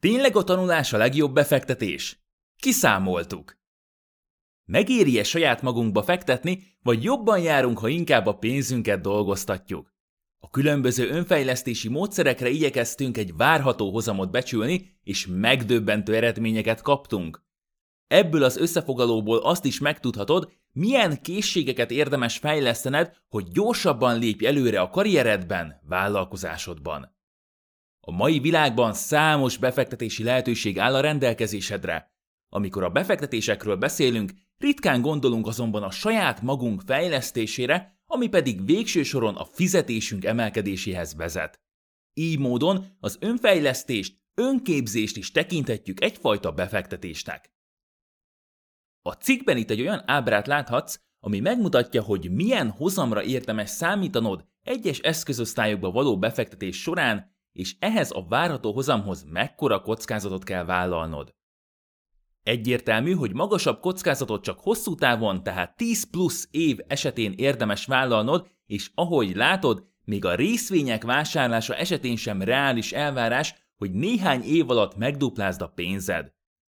Tényleg a tanulás a legjobb befektetés? Kiszámoltuk. Megéri-e saját magunkba fektetni, vagy jobban járunk, ha inkább a pénzünket dolgoztatjuk? A különböző önfejlesztési módszerekre igyekeztünk egy várható hozamot becsülni, és megdöbbentő eredményeket kaptunk. Ebből az összefoglalóból azt is megtudhatod, milyen készségeket érdemes fejlesztened, hogy gyorsabban lépj előre a karrieredben, vállalkozásodban. A mai világban számos befektetési lehetőség áll a rendelkezésedre. Amikor a befektetésekről beszélünk, ritkán gondolunk azonban a saját magunk fejlesztésére, ami pedig végső soron a fizetésünk emelkedéséhez vezet. Így módon az önfejlesztést, önképzést is tekinthetjük egyfajta befektetésnek. A cikkben itt egy olyan ábrát láthatsz, ami megmutatja, hogy milyen hozamra érdemes számítanod egyes eszközosztályokba való befektetés során, és ehhez a várható hozamhoz mekkora kockázatot kell vállalnod. Egyértelmű, hogy magasabb kockázatot csak hosszú távon, tehát 10 plusz év esetén érdemes vállalnod, és ahogy látod, még a részvények vásárlása esetén sem reális elvárás, hogy néhány év alatt megduplázd a pénzed.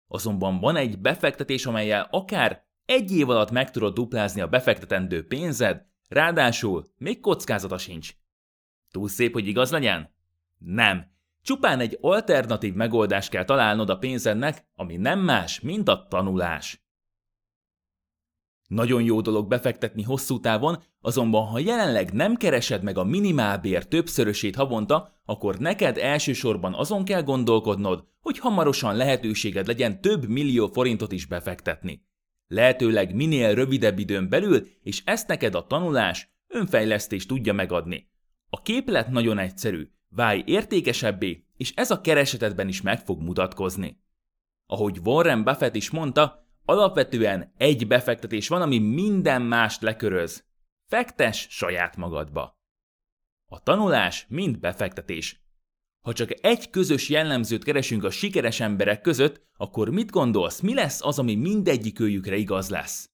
Azonban van egy befektetés, amelyel akár egy év alatt meg tudod duplázni a befektetendő pénzed, ráadásul még kockázata sincs. Túl szép, hogy igaz legyen? Nem. Csupán egy alternatív megoldást kell találnod a pénzednek, ami nem más, mint a tanulás. Nagyon jó dolog befektetni hosszú távon, azonban ha jelenleg nem keresed meg a minimálbér többszörösét havonta, akkor neked elsősorban azon kell gondolkodnod, hogy hamarosan lehetőséged legyen több millió forintot is befektetni. Lehetőleg minél rövidebb időn belül, és ezt neked a tanulás, önfejlesztés tudja megadni. A képlet nagyon egyszerű, válj értékesebbé, és ez a keresetedben is meg fog mutatkozni. Ahogy Warren Buffett is mondta, alapvetően egy befektetés van, ami minden mást leköröz. Fektes saját magadba. A tanulás mind befektetés. Ha csak egy közös jellemzőt keresünk a sikeres emberek között, akkor mit gondolsz, mi lesz az, ami mindegyikőjükre igaz lesz?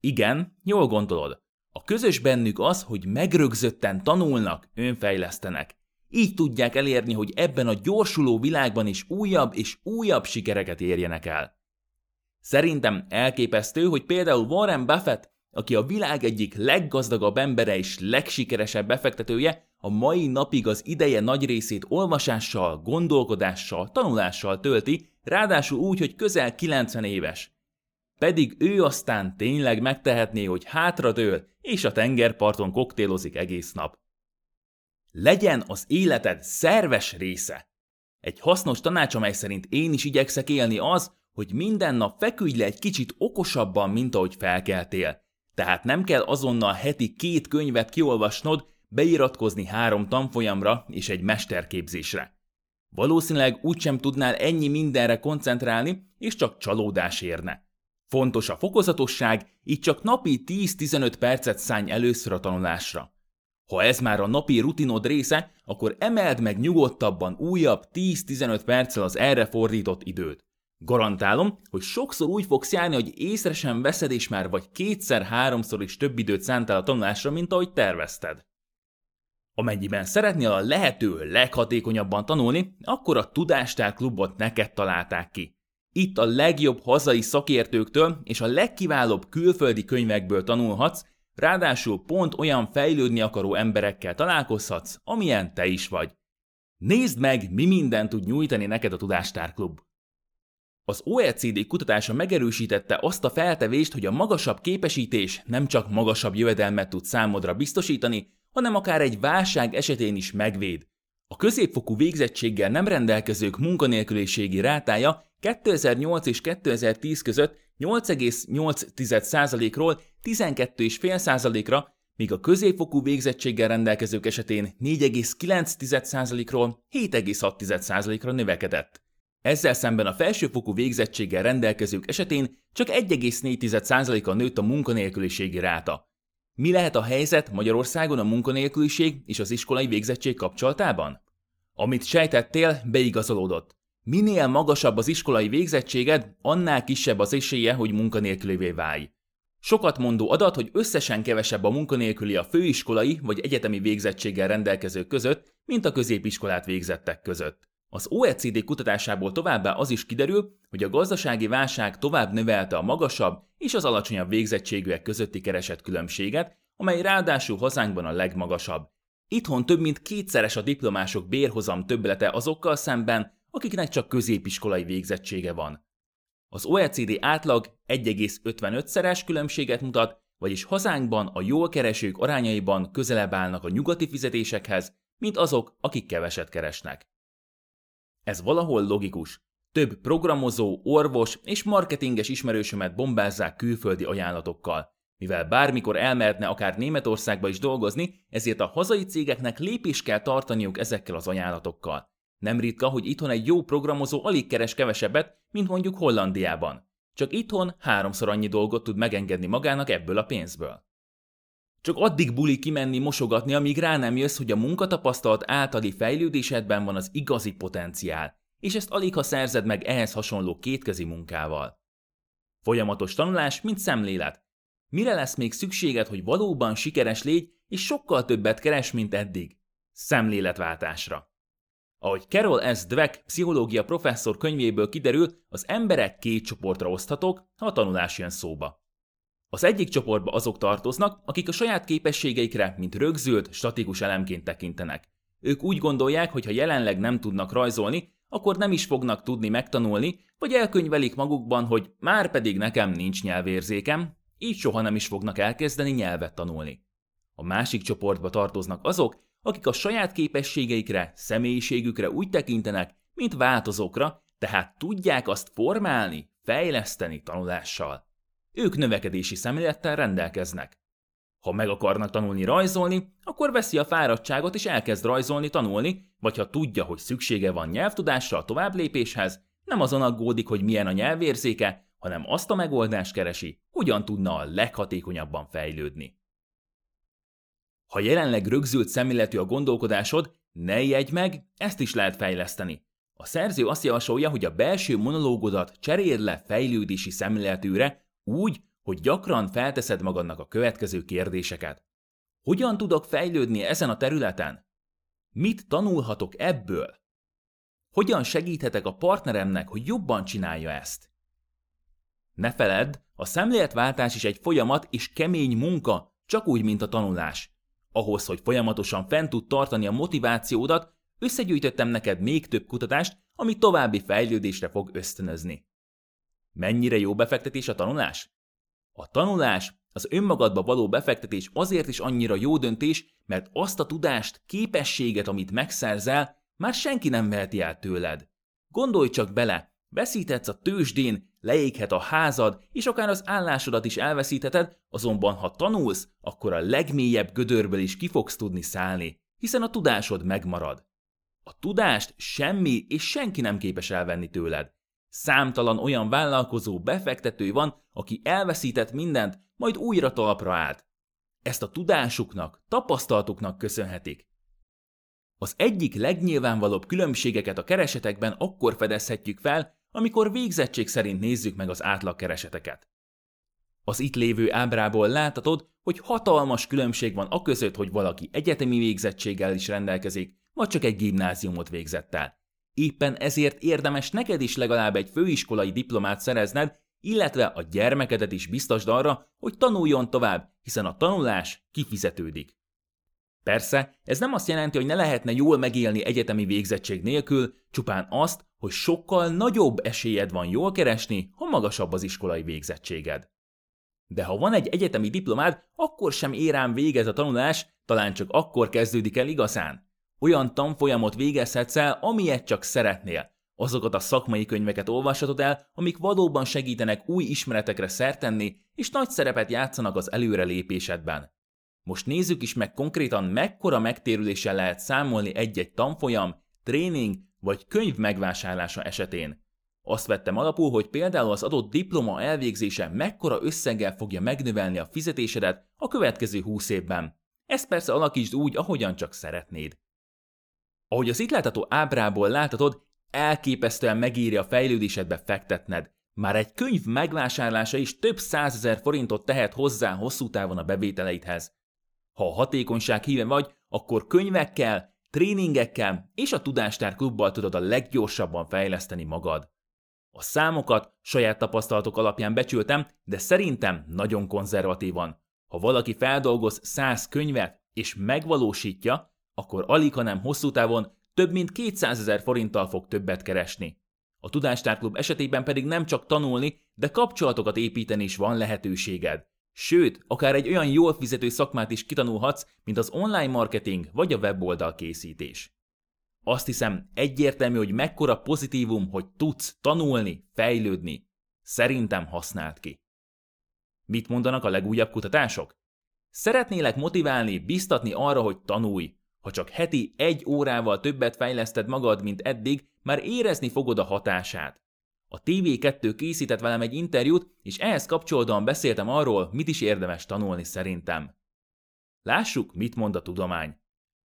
Igen, jól gondolod. A közös bennük az, hogy megrögzötten tanulnak, önfejlesztenek. Így tudják elérni, hogy ebben a gyorsuló világban is újabb és újabb sikereket érjenek el. Szerintem elképesztő, hogy például Warren Buffett, aki a világ egyik leggazdagabb embere és legsikeresebb befektetője, a mai napig az ideje nagy részét olvasással, gondolkodással, tanulással tölti, ráadásul úgy, hogy közel 90 éves. Pedig ő aztán tényleg megtehetné, hogy hátradől és a tengerparton koktélozik egész nap. Legyen az életed szerves része. Egy hasznos tanács, amely szerint én is igyekszek élni az, hogy minden nap feküdj le egy kicsit okosabban, mint ahogy felkeltél. Tehát nem kell azonnal heti két könyvet kiolvasnod, beiratkozni három tanfolyamra és egy mesterképzésre. Valószínűleg úgysem tudnál ennyi mindenre koncentrálni, és csak csalódás érne. Fontos a fokozatosság, így csak napi 10-15 percet szállj először a tanulásra. Ha ez már a napi rutinod része, akkor emeld meg nyugodtabban újabb 10-15 perccel az erre fordított időt. Garantálom, hogy sokszor úgy fogsz járni, hogy észre sem veszed, és már vagy kétszer-háromszor is több időt szántál a tanulásra, mint ahogy tervezted. Amennyiben szeretnél a lehető leghatékonyabban tanulni, akkor a Tudástár klubot neked találták ki. Itt a legjobb hazai szakértőktől és a legkiválóbb külföldi könyvekből tanulhatsz, ráadásul pont olyan fejlődni akaró emberekkel találkozhatsz, amilyen te is vagy. Nézd meg, mi mindent tud nyújtani neked a Tudástár klub. Az OECD kutatása megerősítette azt a feltevést, hogy a magasabb képesítés nem csak magasabb jövedelmet tud számodra biztosítani, hanem akár egy válság esetén is megvéd. A középfokú végzettséggel nem rendelkezők munkanélküliségi rátája 2008 és 2010 között 8,8%-ról 12,5%-ra, míg a középfokú végzettséggel rendelkezők esetén 4,9%-ról 7,6%-ra növekedett. Ezzel szemben a felsőfokú végzettséggel rendelkezők esetén csak 1,4%-a nőtt a munkanélküliségi ráta. Mi lehet a helyzet Magyarországon a munkanélküliség és az iskolai végzettség kapcsolatában? Amit sejtettél, beigazolódott. Minél magasabb az iskolai végzettséged, annál kisebb az esélye, hogy munkanélkülivé válj. Sokat mondó adat, hogy összesen kevesebb a munkanélküli a főiskolai vagy egyetemi végzettséggel rendelkezők között, mint a középiskolát végzettek között. Az OECD kutatásából továbbá az is kiderül, hogy a gazdasági válság tovább növelte a magasabb és az alacsonyabb végzettségűek közötti keresett különbséget, amely ráadásul hazánkban a legmagasabb. Itthon több mint kétszeres a diplomások bérhozam többlete azokkal szemben, akiknek csak középiskolai végzettsége van. Az OECD átlag 1,55-szeres különbséget mutat, vagyis hazánkban a jól keresők arányaiban közelebb állnak a nyugati fizetésekhez, mint azok, akik keveset keresnek. Ez valahol logikus. Több programozó, orvos és marketinges ismerősömet bombázzák külföldi ajánlatokkal. Mivel bármikor elmehetne akár Németországba is dolgozni, ezért a hazai cégeknek lépés kell tartaniuk ezekkel az ajánlatokkal. Nem ritka, hogy itthon egy jó programozó alig keres kevesebbet, mint mondjuk Hollandiában. Csak itthon háromszor annyi dolgot tud megengedni magának ebből a pénzből. Csak addig buli kimenni mosogatni, amíg rá nem jössz, hogy a munkatapasztalat általi fejlődésedben van az igazi potenciál, és ezt alig ha szerzed meg ehhez hasonló kétkezi munkával. Folyamatos tanulás, mint szemlélet. Mire lesz még szükséged, hogy valóban sikeres légy, és sokkal többet keres, mint eddig? Szemléletváltásra. Ahogy Carol S. Dweck pszichológia professzor könyvéből kiderül, az emberek két csoportra oszthatók, ha a tanulás jön szóba. Az egyik csoportba azok tartoznak, akik a saját képességeikre, mint rögzült, statikus elemként tekintenek. Ők úgy gondolják, hogy ha jelenleg nem tudnak rajzolni, akkor nem is fognak tudni megtanulni, vagy elkönyvelik magukban, hogy már pedig nekem nincs nyelvérzékem, így soha nem is fognak elkezdeni nyelvet tanulni. A másik csoportba tartoznak azok, akik a saját képességeikre, személyiségükre úgy tekintenek, mint változókra, tehát tudják azt formálni, fejleszteni tanulással. Ők növekedési szemlélettel rendelkeznek. Ha meg akarnak tanulni rajzolni, akkor veszi a fáradtságot és elkezd rajzolni, tanulni, vagy ha tudja, hogy szüksége van nyelvtudásra a tovább lépéshez, nem azon aggódik, hogy milyen a nyelvérzéke, hanem azt a megoldást keresi, hogyan tudna a leghatékonyabban fejlődni. Ha jelenleg rögzült szemléletű a gondolkodásod, ne jegy meg, ezt is lehet fejleszteni. A szerző azt javasolja, hogy a belső monológodat cseréld le fejlődési szemléletűre, úgy, hogy gyakran felteszed magadnak a következő kérdéseket. Hogyan tudok fejlődni ezen a területen? Mit tanulhatok ebből? Hogyan segíthetek a partneremnek, hogy jobban csinálja ezt? Ne feledd, a szemléletváltás is egy folyamat és kemény munka, csak úgy, mint a tanulás. Ahhoz, hogy folyamatosan fent tud tartani a motivációdat, összegyűjtöttem neked még több kutatást, ami további fejlődésre fog ösztönözni. Mennyire jó befektetés a tanulás? A tanulás, az önmagadba való befektetés azért is annyira jó döntés, mert azt a tudást, képességet, amit megszerzel, már senki nem veheti el tőled. Gondolj csak bele, veszíthetsz a tőzsdén, leéghet a házad, és akár az állásodat is elveszítheted, azonban ha tanulsz, akkor a legmélyebb gödörből is ki fogsz tudni szállni, hiszen a tudásod megmarad. A tudást semmi és senki nem képes elvenni tőled. Számtalan olyan vállalkozó, befektető van, aki elveszített mindent, majd újra talpra állt. Ezt a tudásuknak, tapasztalatuknak köszönhetik. Az egyik legnyilvánvalóbb különbségeket a keresetekben akkor fedezhetjük fel, amikor végzettség szerint nézzük meg az átlagkereseteket. Az itt lévő ábrából láthatod, hogy hatalmas különbség van a között, hogy valaki egyetemi végzettséggel is rendelkezik, vagy csak egy gimnáziumot végzett el. Éppen ezért érdemes neked is legalább egy főiskolai diplomát szerezned, illetve a gyermekedet is biztosd arra, hogy tanuljon tovább, hiszen a tanulás kifizetődik. Persze, ez nem azt jelenti, hogy ne lehetne jól megélni egyetemi végzettség nélkül, csupán azt, hogy sokkal nagyobb esélyed van jól keresni, ha magasabb az iskolai végzettséged. De ha van egy egyetemi diplomád, akkor sem érám végez a tanulás, talán csak akkor kezdődik el igazán. Olyan tanfolyamot végezhetsz el, amilyet csak szeretnél. Azokat a szakmai könyveket olvashatod el, amik valóban segítenek új ismeretekre szertenni, és nagy szerepet játszanak az előrelépésedben. Most nézzük is meg konkrétan mekkora megtérüléssel lehet számolni egy-egy tanfolyam, tréning vagy könyv megvásárlása esetén. Azt vettem alapul, hogy például az adott diploma elvégzése mekkora összeggel fogja megnövelni a fizetésedet a következő 20 évben. Ezt persze alakítsd úgy, ahogyan csak szeretnéd. Ahogy az itt látható ábrából láthatod, elképesztően megírja a fejlődésedbe fektetned. Már egy könyv megvásárlása is több százezer forintot tehet hozzá hosszú távon a bevételeidhez. Ha a hatékonyság híve vagy, akkor könyvekkel, tréningekkel és a Tudástár klubbal tudod a leggyorsabban fejleszteni magad. A számokat saját tapasztalatok alapján becsültem, de szerintem nagyon konzervatívan. Ha valaki feldolgoz 100 könyvet és megvalósítja, akkor alig, hanem hosszú távon több mint 200 ezer forinttal fog többet keresni. A Tudástárklub esetében pedig nem csak tanulni, de kapcsolatokat építeni is van lehetőséged. Sőt, akár egy olyan jól fizető szakmát is kitanulhatsz, mint az online marketing vagy a weboldal készítés. Azt hiszem, egyértelmű, hogy mekkora pozitívum, hogy tudsz tanulni, fejlődni. Szerintem használt ki. Mit mondanak a legújabb kutatások? Szeretnélek motiválni, biztatni arra, hogy tanulj. Ha csak heti egy órával többet fejleszted magad, mint eddig, már érezni fogod a hatását. A TV2 készített velem egy interjút, és ehhez kapcsolódóan beszéltem arról, mit is érdemes tanulni szerintem. Lássuk, mit mond a tudomány.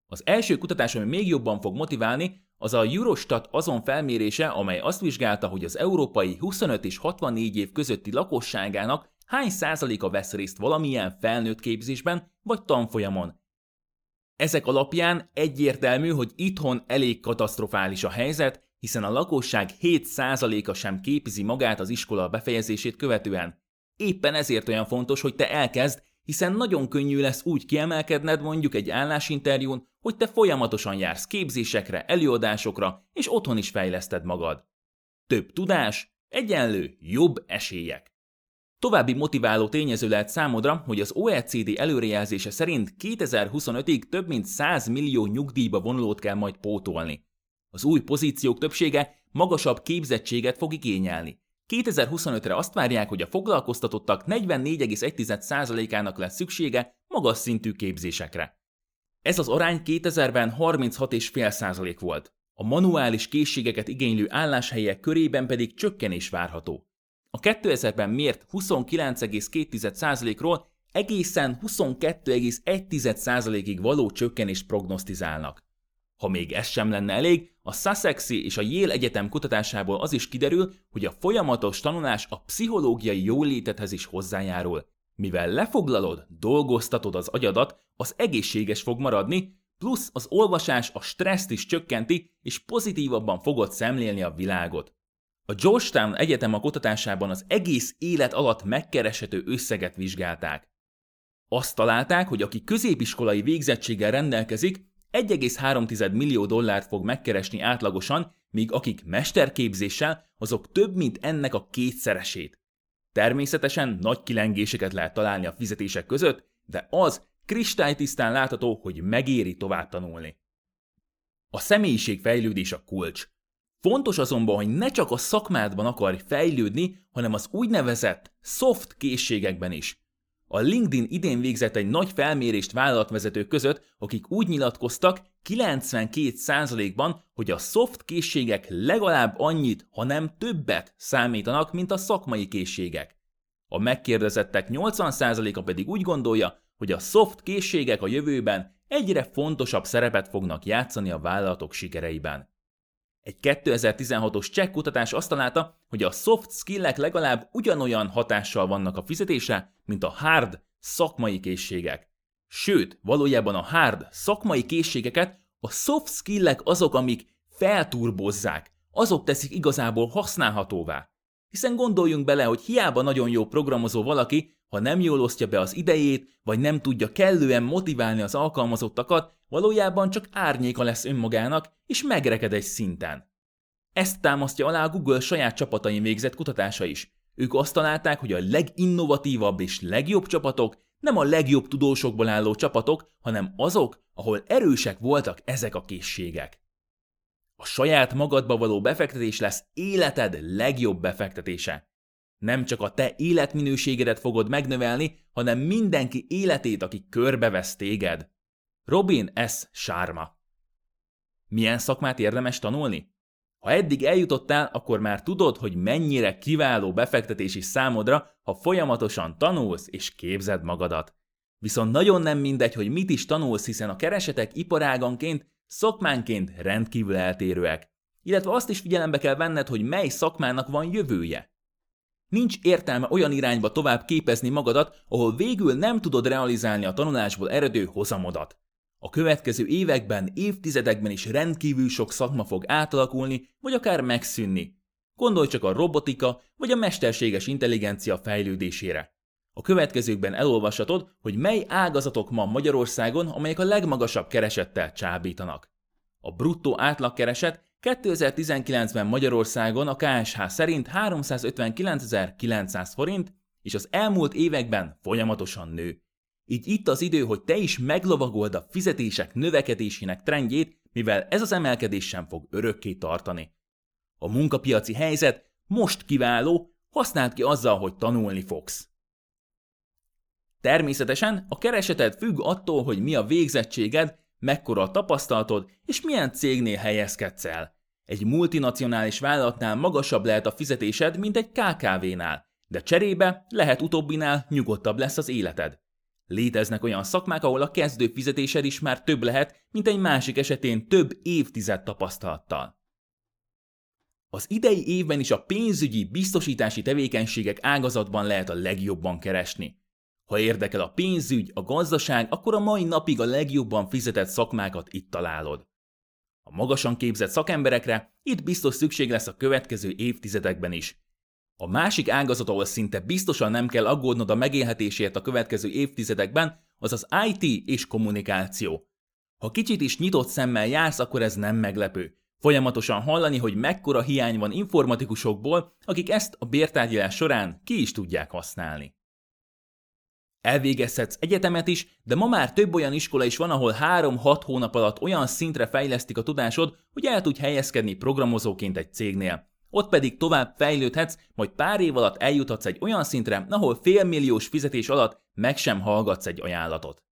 Az első kutatás, ami még jobban fog motiválni, az a Eurostat azon felmérése, amely azt vizsgálta, hogy az európai 25 és 64 év közötti lakosságának hány százaléka vesz részt valamilyen felnőtt képzésben vagy tanfolyamon. Ezek alapján egyértelmű, hogy itthon elég katasztrofális a helyzet, hiszen a lakosság 7%-a sem képzi magát az iskola befejezését követően. Éppen ezért olyan fontos, hogy te elkezd, hiszen nagyon könnyű lesz úgy kiemelkedned mondjuk egy állásinterjún, hogy te folyamatosan jársz képzésekre, előadásokra, és otthon is fejleszted magad. Több tudás, egyenlő, jobb esélyek. További motiváló tényező lehet számodra, hogy az OECD előrejelzése szerint 2025-ig több mint 100 millió nyugdíjba vonulót kell majd pótolni. Az új pozíciók többsége magasabb képzettséget fog igényelni. 2025-re azt várják, hogy a foglalkoztatottak 44,1%-ának lesz szüksége magas szintű képzésekre. Ez az arány 2000-ben 36,5% volt. A manuális készségeket igénylő álláshelyek körében pedig csökkenés várható. A 2000-ben mért 29,2%-ról egészen 22,1%-ig való csökkenést prognosztizálnak. Ha még ez sem lenne elég, a Sussexi és a Yale Egyetem kutatásából az is kiderül, hogy a folyamatos tanulás a pszichológiai jólétethez is hozzájárul. Mivel lefoglalod, dolgoztatod az agyadat, az egészséges fog maradni, plusz az olvasás a stresszt is csökkenti, és pozitívabban fogod szemlélni a világot. A Georgetown Egyetem a kutatásában az egész élet alatt megkereshető összeget vizsgálták. Azt találták, hogy aki középiskolai végzettséggel rendelkezik, 1,3 millió dollárt fog megkeresni átlagosan, míg akik mesterképzéssel, azok több, mint ennek a kétszeresét. Természetesen nagy kilengéseket lehet találni a fizetések között, de az kristálytisztán látható, hogy megéri tovább tanulni. A személyiség fejlődés a kulcs. Fontos azonban, hogy ne csak a szakmádban akarj fejlődni, hanem az úgynevezett soft készségekben is. A LinkedIn idén végzett egy nagy felmérést vállalatvezetők között, akik úgy nyilatkoztak 92%-ban, hogy a soft készségek legalább annyit, ha nem többet számítanak, mint a szakmai készségek. A megkérdezettek 80%-a pedig úgy gondolja, hogy a soft készségek a jövőben egyre fontosabb szerepet fognak játszani a vállalatok sikereiben. Egy 2016-os csekk kutatás azt találta, hogy a soft skillek legalább ugyanolyan hatással vannak a fizetésre, mint a hard szakmai készségek. Sőt, valójában a hard szakmai készségeket a soft skillek azok, amik felturbozzák, azok teszik igazából használhatóvá. Hiszen gondoljunk bele, hogy hiába nagyon jó programozó valaki, ha nem jól osztja be az idejét, vagy nem tudja kellően motiválni az alkalmazottakat, valójában csak árnyéka lesz önmagának, és megreked egy szinten. Ezt támasztja alá a Google saját csapatain végzett kutatása is. Ők azt találták, hogy a leginnovatívabb és legjobb csapatok nem a legjobb tudósokból álló csapatok, hanem azok, ahol erősek voltak ezek a készségek. A saját magadba való befektetés lesz életed legjobb befektetése. Nem csak a te életminőségedet fogod megnövelni, hanem mindenki életét, aki körbevesz téged. Robin S. Sharma Milyen szakmát érdemes tanulni? Ha eddig eljutottál, akkor már tudod, hogy mennyire kiváló befektetés is számodra, ha folyamatosan tanulsz és képzed magadat. Viszont nagyon nem mindegy, hogy mit is tanulsz, hiszen a keresetek iparáganként, szakmánként rendkívül eltérőek. Illetve azt is figyelembe kell venned, hogy mely szakmának van jövője. Nincs értelme olyan irányba tovább képezni magadat, ahol végül nem tudod realizálni a tanulásból eredő hozamodat. A következő években, évtizedekben is rendkívül sok szakma fog átalakulni, vagy akár megszűnni. Gondolj csak a robotika vagy a mesterséges intelligencia fejlődésére. A következőkben elolvashatod, hogy mely ágazatok ma Magyarországon, amelyek a legmagasabb keresettel csábítanak. A bruttó átlagkereset 2019-ben Magyarországon a KSH szerint 359.900 forint, és az elmúlt években folyamatosan nő. Így itt az idő, hogy te is meglovagold a fizetések növekedésének trendjét, mivel ez az emelkedés sem fog örökké tartani. A munkapiaci helyzet most kiváló, használd ki azzal, hogy tanulni fogsz. Természetesen a kereseted függ attól, hogy mi a végzettséged, mekkora a tapasztalatod, és milyen cégnél helyezkedsz el. Egy multinacionális vállalatnál magasabb lehet a fizetésed, mint egy KKV-nál, de cserébe lehet utóbbinál nyugodtabb lesz az életed. Léteznek olyan szakmák, ahol a kezdő fizetésed is már több lehet, mint egy másik esetén több évtized tapasztalattal. Az idei évben is a pénzügyi, biztosítási tevékenységek ágazatban lehet a legjobban keresni. Ha érdekel a pénzügy, a gazdaság, akkor a mai napig a legjobban fizetett szakmákat itt találod. A magasan képzett szakemberekre itt biztos szükség lesz a következő évtizedekben is. A másik ágazat, ahol szinte biztosan nem kell aggódnod a megélhetésért a következő évtizedekben, az az IT és kommunikáció. Ha kicsit is nyitott szemmel jársz, akkor ez nem meglepő. Folyamatosan hallani, hogy mekkora hiány van informatikusokból, akik ezt a bértárgyalás során ki is tudják használni. Elvégezhetsz egyetemet is, de ma már több olyan iskola is van, ahol 3-6 hónap alatt olyan szintre fejlesztik a tudásod, hogy el tudj helyezkedni programozóként egy cégnél. Ott pedig tovább fejlődhetsz, majd pár év alatt eljuthatsz egy olyan szintre, ahol félmilliós fizetés alatt meg sem hallgatsz egy ajánlatot.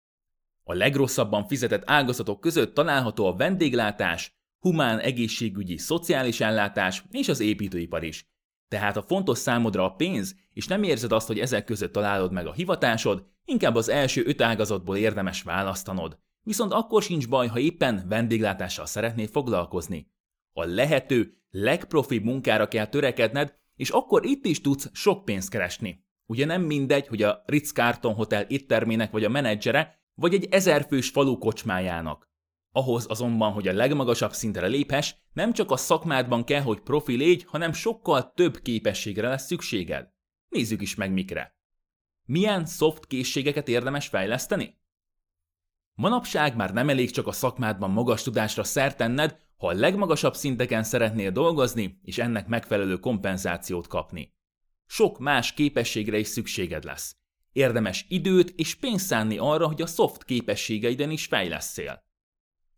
A legrosszabban fizetett ágazatok között található a vendéglátás, humán egészségügyi, szociális ellátás és az építőipar is. Tehát a fontos számodra a pénz, és nem érzed azt, hogy ezek között találod meg a hivatásod, inkább az első öt ágazatból érdemes választanod. Viszont akkor sincs baj, ha éppen vendéglátással szeretnél foglalkozni. A lehető legprofibb munkára kell törekedned, és akkor itt is tudsz sok pénzt keresni. Ugye nem mindegy, hogy a Ritz-Carton Hotel éttermének vagy a menedzsere, vagy egy ezerfős falu kocsmájának. Ahhoz azonban, hogy a legmagasabb szintre léphess, nem csak a szakmádban kell, hogy profi légy, hanem sokkal több képességre lesz szükséged. Nézzük is meg mikre. Milyen soft készségeket érdemes fejleszteni? Manapság már nem elég csak a szakmádban magas tudásra szertenned, ha a legmagasabb szinteken szeretnél dolgozni, és ennek megfelelő kompenzációt kapni. Sok más képességre is szükséged lesz. Érdemes időt és pénzt szánni arra, hogy a soft képességeiden is fejleszél.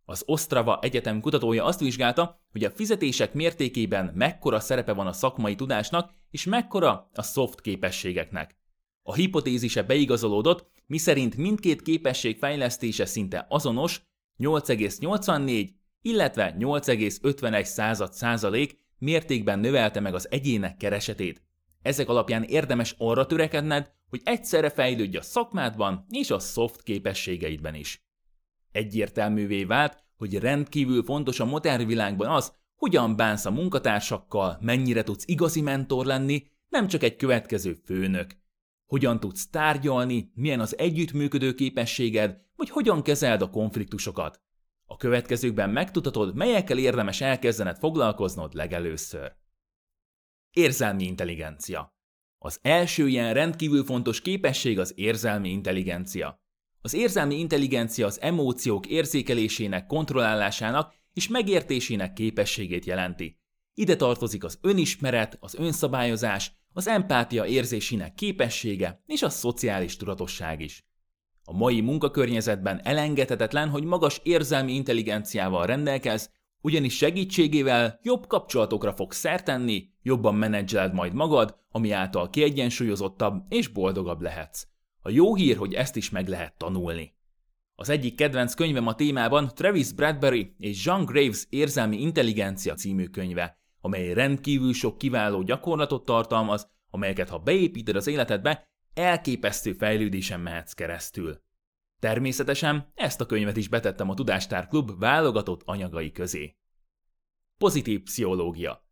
Az Ostrava Egyetem kutatója azt vizsgálta, hogy a fizetések mértékében mekkora szerepe van a szakmai tudásnak, és mekkora a soft képességeknek. A hipotézise beigazolódott, miszerint mindkét képesség fejlesztése szinte azonos, 8,84, illetve 8,51 század százalék mértékben növelte meg az egyének keresetét. Ezek alapján érdemes arra törekedned, hogy egyszerre fejlődj a szakmádban és a soft képességeidben is. Egyértelművé vált, hogy rendkívül fontos a modern világban az, hogyan bánsz a munkatársakkal, mennyire tudsz igazi mentor lenni, nem csak egy következő főnök. Hogyan tudsz tárgyalni, milyen az együttműködő képességed, vagy hogyan kezeld a konfliktusokat. A következőkben megtudhatod, melyekkel érdemes elkezdened foglalkoznod legelőször. Érzelmi intelligencia. Az első ilyen rendkívül fontos képesség az érzelmi intelligencia. Az érzelmi intelligencia az emóciók érzékelésének, kontrollálásának és megértésének képességét jelenti. Ide tartozik az önismeret, az önszabályozás, az empátia érzésének képessége és a szociális tudatosság is. A mai munkakörnyezetben elengedhetetlen, hogy magas érzelmi intelligenciával rendelkezz, ugyanis segítségével jobb kapcsolatokra fogsz szertenni, jobban menedzseled majd magad, ami által kiegyensúlyozottabb és boldogabb lehetsz. A jó hír, hogy ezt is meg lehet tanulni. Az egyik kedvenc könyvem a témában Travis Bradbury és John Graves Érzelmi Intelligencia című könyve, amely rendkívül sok kiváló gyakorlatot tartalmaz, amelyeket ha beépíted az életedbe, elképesztő fejlődésen mehetsz keresztül. Természetesen ezt a könyvet is betettem a Tudástár Klub válogatott anyagai közé. Pozitív pszichológia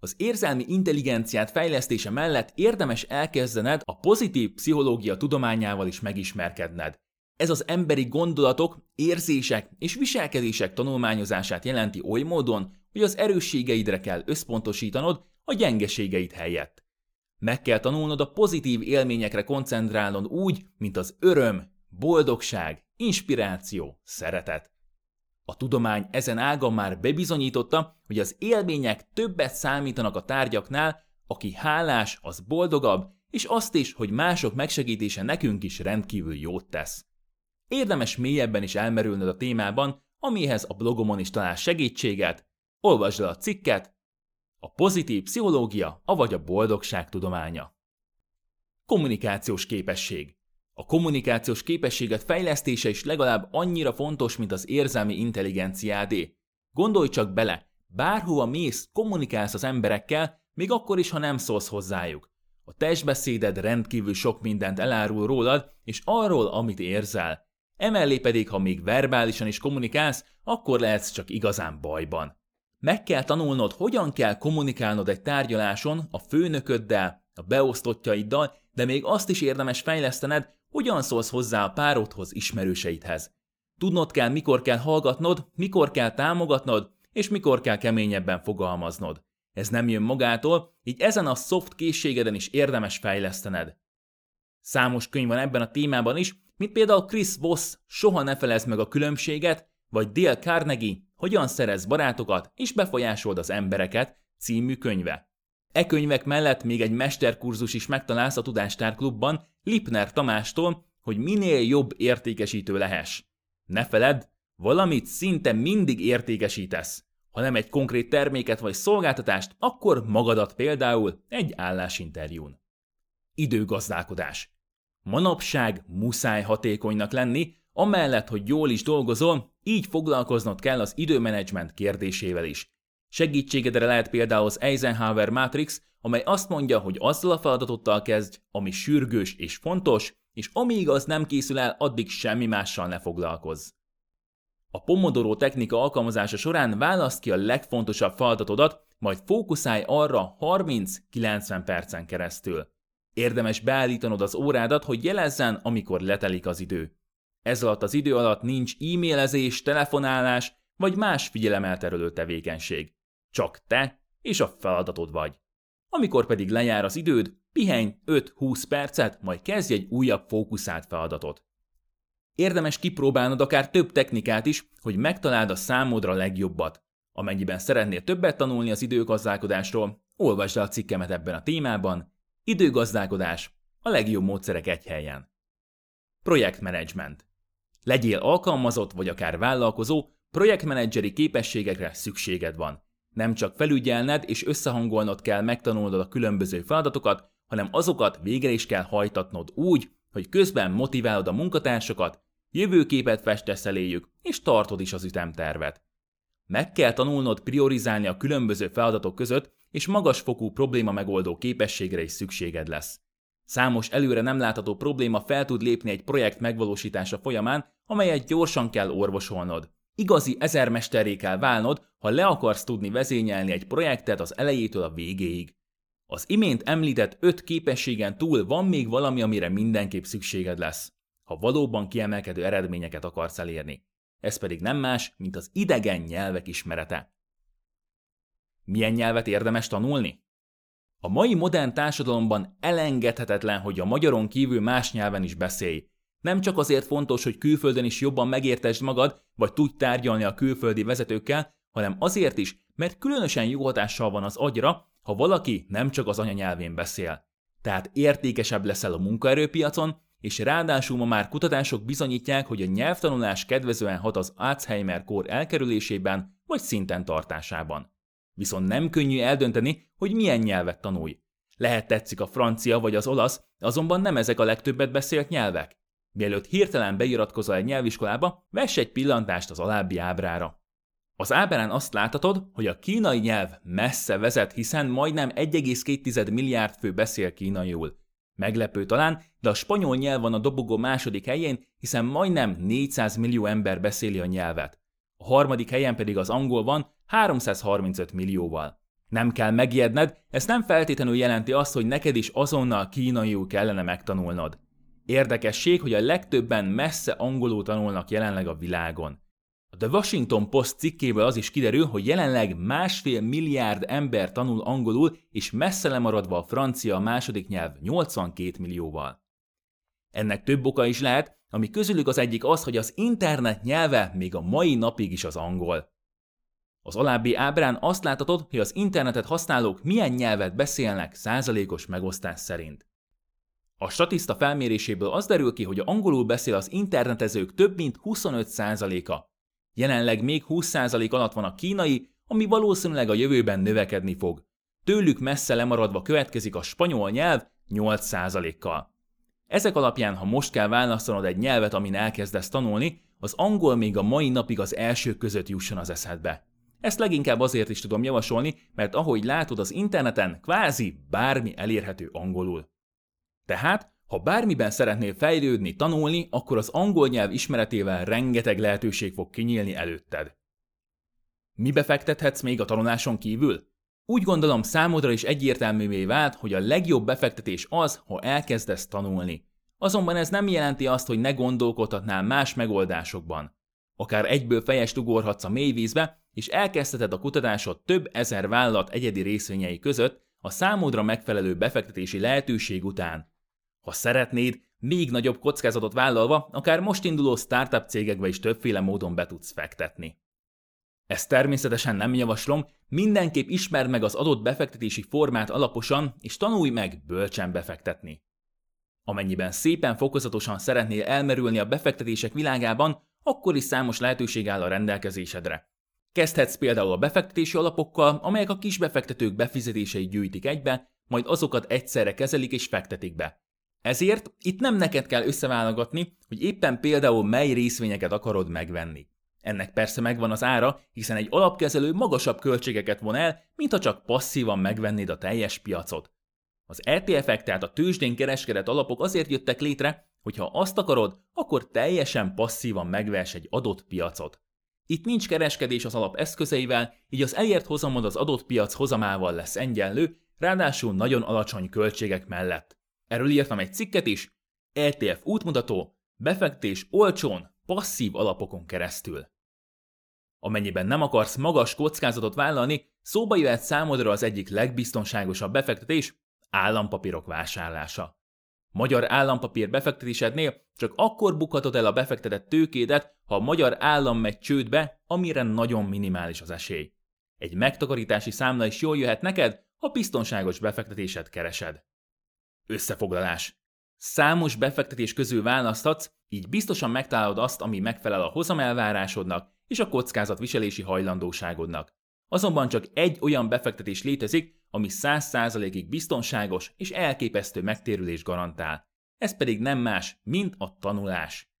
az érzelmi intelligenciát fejlesztése mellett érdemes elkezdened a pozitív pszichológia tudományával is megismerkedned. Ez az emberi gondolatok, érzések és viselkedések tanulmányozását jelenti oly módon, hogy az erősségeidre kell összpontosítanod a gyengeségeid helyett. Meg kell tanulnod a pozitív élményekre koncentrálnod úgy, mint az öröm, boldogság, inspiráció, szeretet. A tudomány ezen ága már bebizonyította, hogy az élmények többet számítanak a tárgyaknál, aki hálás, az boldogabb, és azt is, hogy mások megsegítése nekünk is rendkívül jót tesz. Érdemes mélyebben is elmerülnöd a témában, amihez a blogomon is találsz segítséget, olvasd el a cikket, a pozitív pszichológia, avagy a boldogság tudománya. Kommunikációs képesség. A kommunikációs képességet fejlesztése is legalább annyira fontos, mint az érzelmi intelligenciádé. Gondolj csak bele, bárhova mész, kommunikálsz az emberekkel, még akkor is, ha nem szólsz hozzájuk. A testbeszéded rendkívül sok mindent elárul rólad, és arról, amit érzel. Emellé pedig, ha még verbálisan is kommunikálsz, akkor lehetsz csak igazán bajban. Meg kell tanulnod, hogyan kell kommunikálnod egy tárgyaláson a főnököddel, a beosztottjaiddal, de még azt is érdemes fejlesztened, hogyan szólsz hozzá a párodhoz, ismerőseidhez. Tudnod kell, mikor kell hallgatnod, mikor kell támogatnod, és mikor kell keményebben fogalmaznod. Ez nem jön magától, így ezen a soft készségeden is érdemes fejlesztened. Számos könyv van ebben a témában is, mint például Chris Voss Soha ne felezd meg a különbséget, vagy Dale Carnegie Hogyan szerez barátokat és befolyásold az embereket című könyve. E könyvek mellett még egy mesterkurzus is megtalálsz a Tudástár Klubban Lipner Tamástól, hogy minél jobb értékesítő lehess. Ne feledd, valamit szinte mindig értékesítesz. Ha nem egy konkrét terméket vagy szolgáltatást, akkor magadat például egy állásinterjún. Időgazdálkodás. Manapság muszáj hatékonynak lenni, amellett, hogy jól is dolgozol, így foglalkoznod kell az időmenedzsment kérdésével is. Segítségedre lehet például az Eisenhower Matrix, amely azt mondja, hogy azzal a feladatottal kezdj, ami sürgős és fontos, és amíg az nem készül el, addig semmi mással ne foglalkozz. A Pomodoro technika alkalmazása során választ ki a legfontosabb feladatodat, majd fókuszálj arra 30-90 percen keresztül. Érdemes beállítanod az órádat, hogy jelezzen, amikor letelik az idő. Ez alatt az idő alatt nincs e-mailezés, telefonálás vagy más figyelemelterelő tevékenység. Csak te és a feladatod vagy. Amikor pedig lejár az időd, pihenj 5-20 percet, majd kezdj egy újabb fókuszált feladatot. Érdemes kipróbálnod akár több technikát is, hogy megtaláld a számodra legjobbat. Amennyiben szeretnél többet tanulni az időgazdálkodásról, olvasd el a cikkemet ebben a témában. Időgazdálkodás, a legjobb módszerek egy helyen. Projektmenedzsment. Legyél alkalmazott vagy akár vállalkozó, projektmenedzseri képességekre szükséged van. Nem csak felügyelned és összehangolnod kell megtanulnod a különböző feladatokat, hanem azokat végre is kell hajtatnod úgy, hogy közben motiválod a munkatársakat, jövőképet festesz eléjük, és tartod is az ütemtervet. Meg kell tanulnod priorizálni a különböző feladatok között, és magasfokú probléma megoldó képességre is szükséged lesz. Számos előre nem látható probléma fel tud lépni egy projekt megvalósítása folyamán, amelyet gyorsan kell orvosolnod. Igazi ezermesterré kell válnod, ha le akarsz tudni vezényelni egy projektet az elejétől a végéig. Az imént említett öt képességen túl van még valami, amire mindenképp szükséged lesz, ha valóban kiemelkedő eredményeket akarsz elérni. Ez pedig nem más, mint az idegen nyelvek ismerete. Milyen nyelvet érdemes tanulni? A mai modern társadalomban elengedhetetlen, hogy a magyaron kívül más nyelven is beszélj. Nem csak azért fontos, hogy külföldön is jobban megértesd magad, vagy tudj tárgyalni a külföldi vezetőkkel, hanem azért is, mert különösen jó hatással van az agyra, ha valaki nem csak az anyanyelvén beszél. Tehát értékesebb leszel a munkaerőpiacon, és ráadásul ma már kutatások bizonyítják, hogy a nyelvtanulás kedvezően hat az Alzheimer-kór elkerülésében vagy szinten tartásában. Viszont nem könnyű eldönteni, hogy milyen nyelvet tanulj. Lehet tetszik a francia vagy az olasz, azonban nem ezek a legtöbbet beszélt nyelvek. Mielőtt hirtelen beiratkozol egy nyelviskolába, vess egy pillantást az alábbi ábrára. Az ábrán azt láthatod, hogy a kínai nyelv messze vezet, hiszen majdnem 1,2 milliárd fő beszél kínaiul. Meglepő talán, de a spanyol nyelv van a dobogó második helyén, hiszen majdnem 400 millió ember beszéli a nyelvet. A harmadik helyen pedig az angol van, 335 millióval. Nem kell megijedned, ez nem feltétlenül jelenti azt, hogy neked is azonnal kínaiul kellene megtanulnod. Érdekesség, hogy a legtöbben messze angolul tanulnak jelenleg a világon. A The Washington Post cikkéből az is kiderül, hogy jelenleg másfél milliárd ember tanul angolul, és messze lemaradva a francia a második nyelv 82 millióval. Ennek több oka is lehet, ami közülük az egyik az, hogy az internet nyelve még a mai napig is az angol. Az alábbi ábrán azt láthatod, hogy az internetet használók milyen nyelvet beszélnek százalékos megosztás szerint. A statiszta felméréséből az derül ki, hogy angolul beszél az internetezők több mint 25%-a. Jelenleg még 20% alatt van a kínai, ami valószínűleg a jövőben növekedni fog. Tőlük messze lemaradva következik a spanyol nyelv 8%-kal. Ezek alapján, ha most kell választanod egy nyelvet, amin elkezdesz tanulni, az angol még a mai napig az első között jusson az eszedbe. Ezt leginkább azért is tudom javasolni, mert ahogy látod az interneten, kvázi bármi elérhető angolul. Tehát, ha bármiben szeretnél fejlődni, tanulni, akkor az angol nyelv ismeretével rengeteg lehetőség fog kinyílni előtted. Mi befektethetsz még a tanuláson kívül? Úgy gondolom számodra is egyértelművé vált, hogy a legjobb befektetés az, ha elkezdesz tanulni. Azonban ez nem jelenti azt, hogy ne gondolkodhatnál más megoldásokban. Akár egyből fejest ugorhatsz a mélyvízbe, és elkezdheted a kutatásod több ezer vállalat egyedi részvényei között a számodra megfelelő befektetési lehetőség után. Ha szeretnéd, még nagyobb kockázatot vállalva, akár most induló startup cégekbe is többféle módon be tudsz fektetni. Ezt természetesen nem javaslom, mindenképp ismerd meg az adott befektetési formát alaposan, és tanulj meg bölcsen befektetni. Amennyiben szépen fokozatosan szeretnél elmerülni a befektetések világában, akkor is számos lehetőség áll a rendelkezésedre. Kezdhetsz például a befektetési alapokkal, amelyek a kis befektetők befizetéseit gyűjtik egybe, majd azokat egyszerre kezelik és fektetik be. Ezért itt nem neked kell összeválogatni, hogy éppen például mely részvényeket akarod megvenni. Ennek persze megvan az ára, hiszen egy alapkezelő magasabb költségeket von el, mint ha csak passzívan megvennéd a teljes piacot. Az ETF-ek, tehát a tőzsdén kereskedett alapok azért jöttek létre, hogy ha azt akarod, akkor teljesen passzívan megvers egy adott piacot. Itt nincs kereskedés az alap eszközeivel, így az elért hozamod az adott piac hozamával lesz egyenlő, ráadásul nagyon alacsony költségek mellett. Erről írtam egy cikket is, ETF útmutató, befektés olcsón, passzív alapokon keresztül. Amennyiben nem akarsz magas kockázatot vállalni, szóba jöhet számodra az egyik legbiztonságosabb befektetés, állampapírok vásárlása. Magyar állampapír befektetésednél csak akkor bukhatod el a befektetett tőkédet, ha a magyar állam megy csődbe, amire nagyon minimális az esély. Egy megtakarítási számla is jól jöhet neked, ha biztonságos befektetésed keresed. Összefoglalás. Számos befektetés közül választhatsz, így biztosan megtalálod azt, ami megfelel a hozamelvárásodnak és a kockázatviselési hajlandóságodnak. Azonban csak egy olyan befektetés létezik, ami 100%-ig biztonságos és elképesztő megtérülés garantál. Ez pedig nem más, mint a tanulás.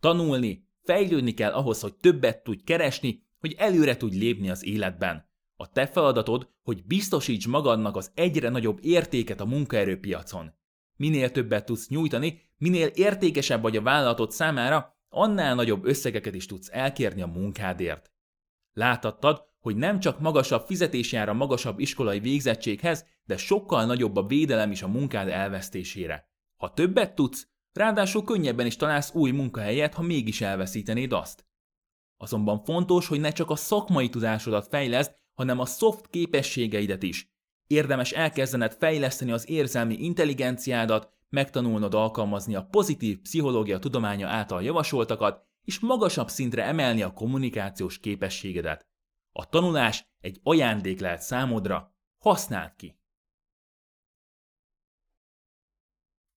Tanulni, fejlődni kell ahhoz, hogy többet tudj keresni, hogy előre tudj lépni az életben. A te feladatod, hogy biztosíts magadnak az egyre nagyobb értéket a munkaerőpiacon. Minél többet tudsz nyújtani, minél értékesebb vagy a vállalatod számára, annál nagyobb összegeket is tudsz elkérni a munkádért. Láthattad, hogy nem csak magasabb fizetés jár a magasabb iskolai végzettséghez, de sokkal nagyobb a védelem is a munkád elvesztésére. Ha többet tudsz, ráadásul könnyebben is találsz új munkahelyet, ha mégis elveszítenéd azt. Azonban fontos, hogy ne csak a szakmai tudásodat fejleszd, hanem a soft képességeidet is. Érdemes elkezdened fejleszteni az érzelmi intelligenciádat, megtanulnod alkalmazni a pozitív pszichológia tudománya által javasoltakat, és magasabb szintre emelni a kommunikációs képességedet. A tanulás egy ajándék lehet számodra, használd ki!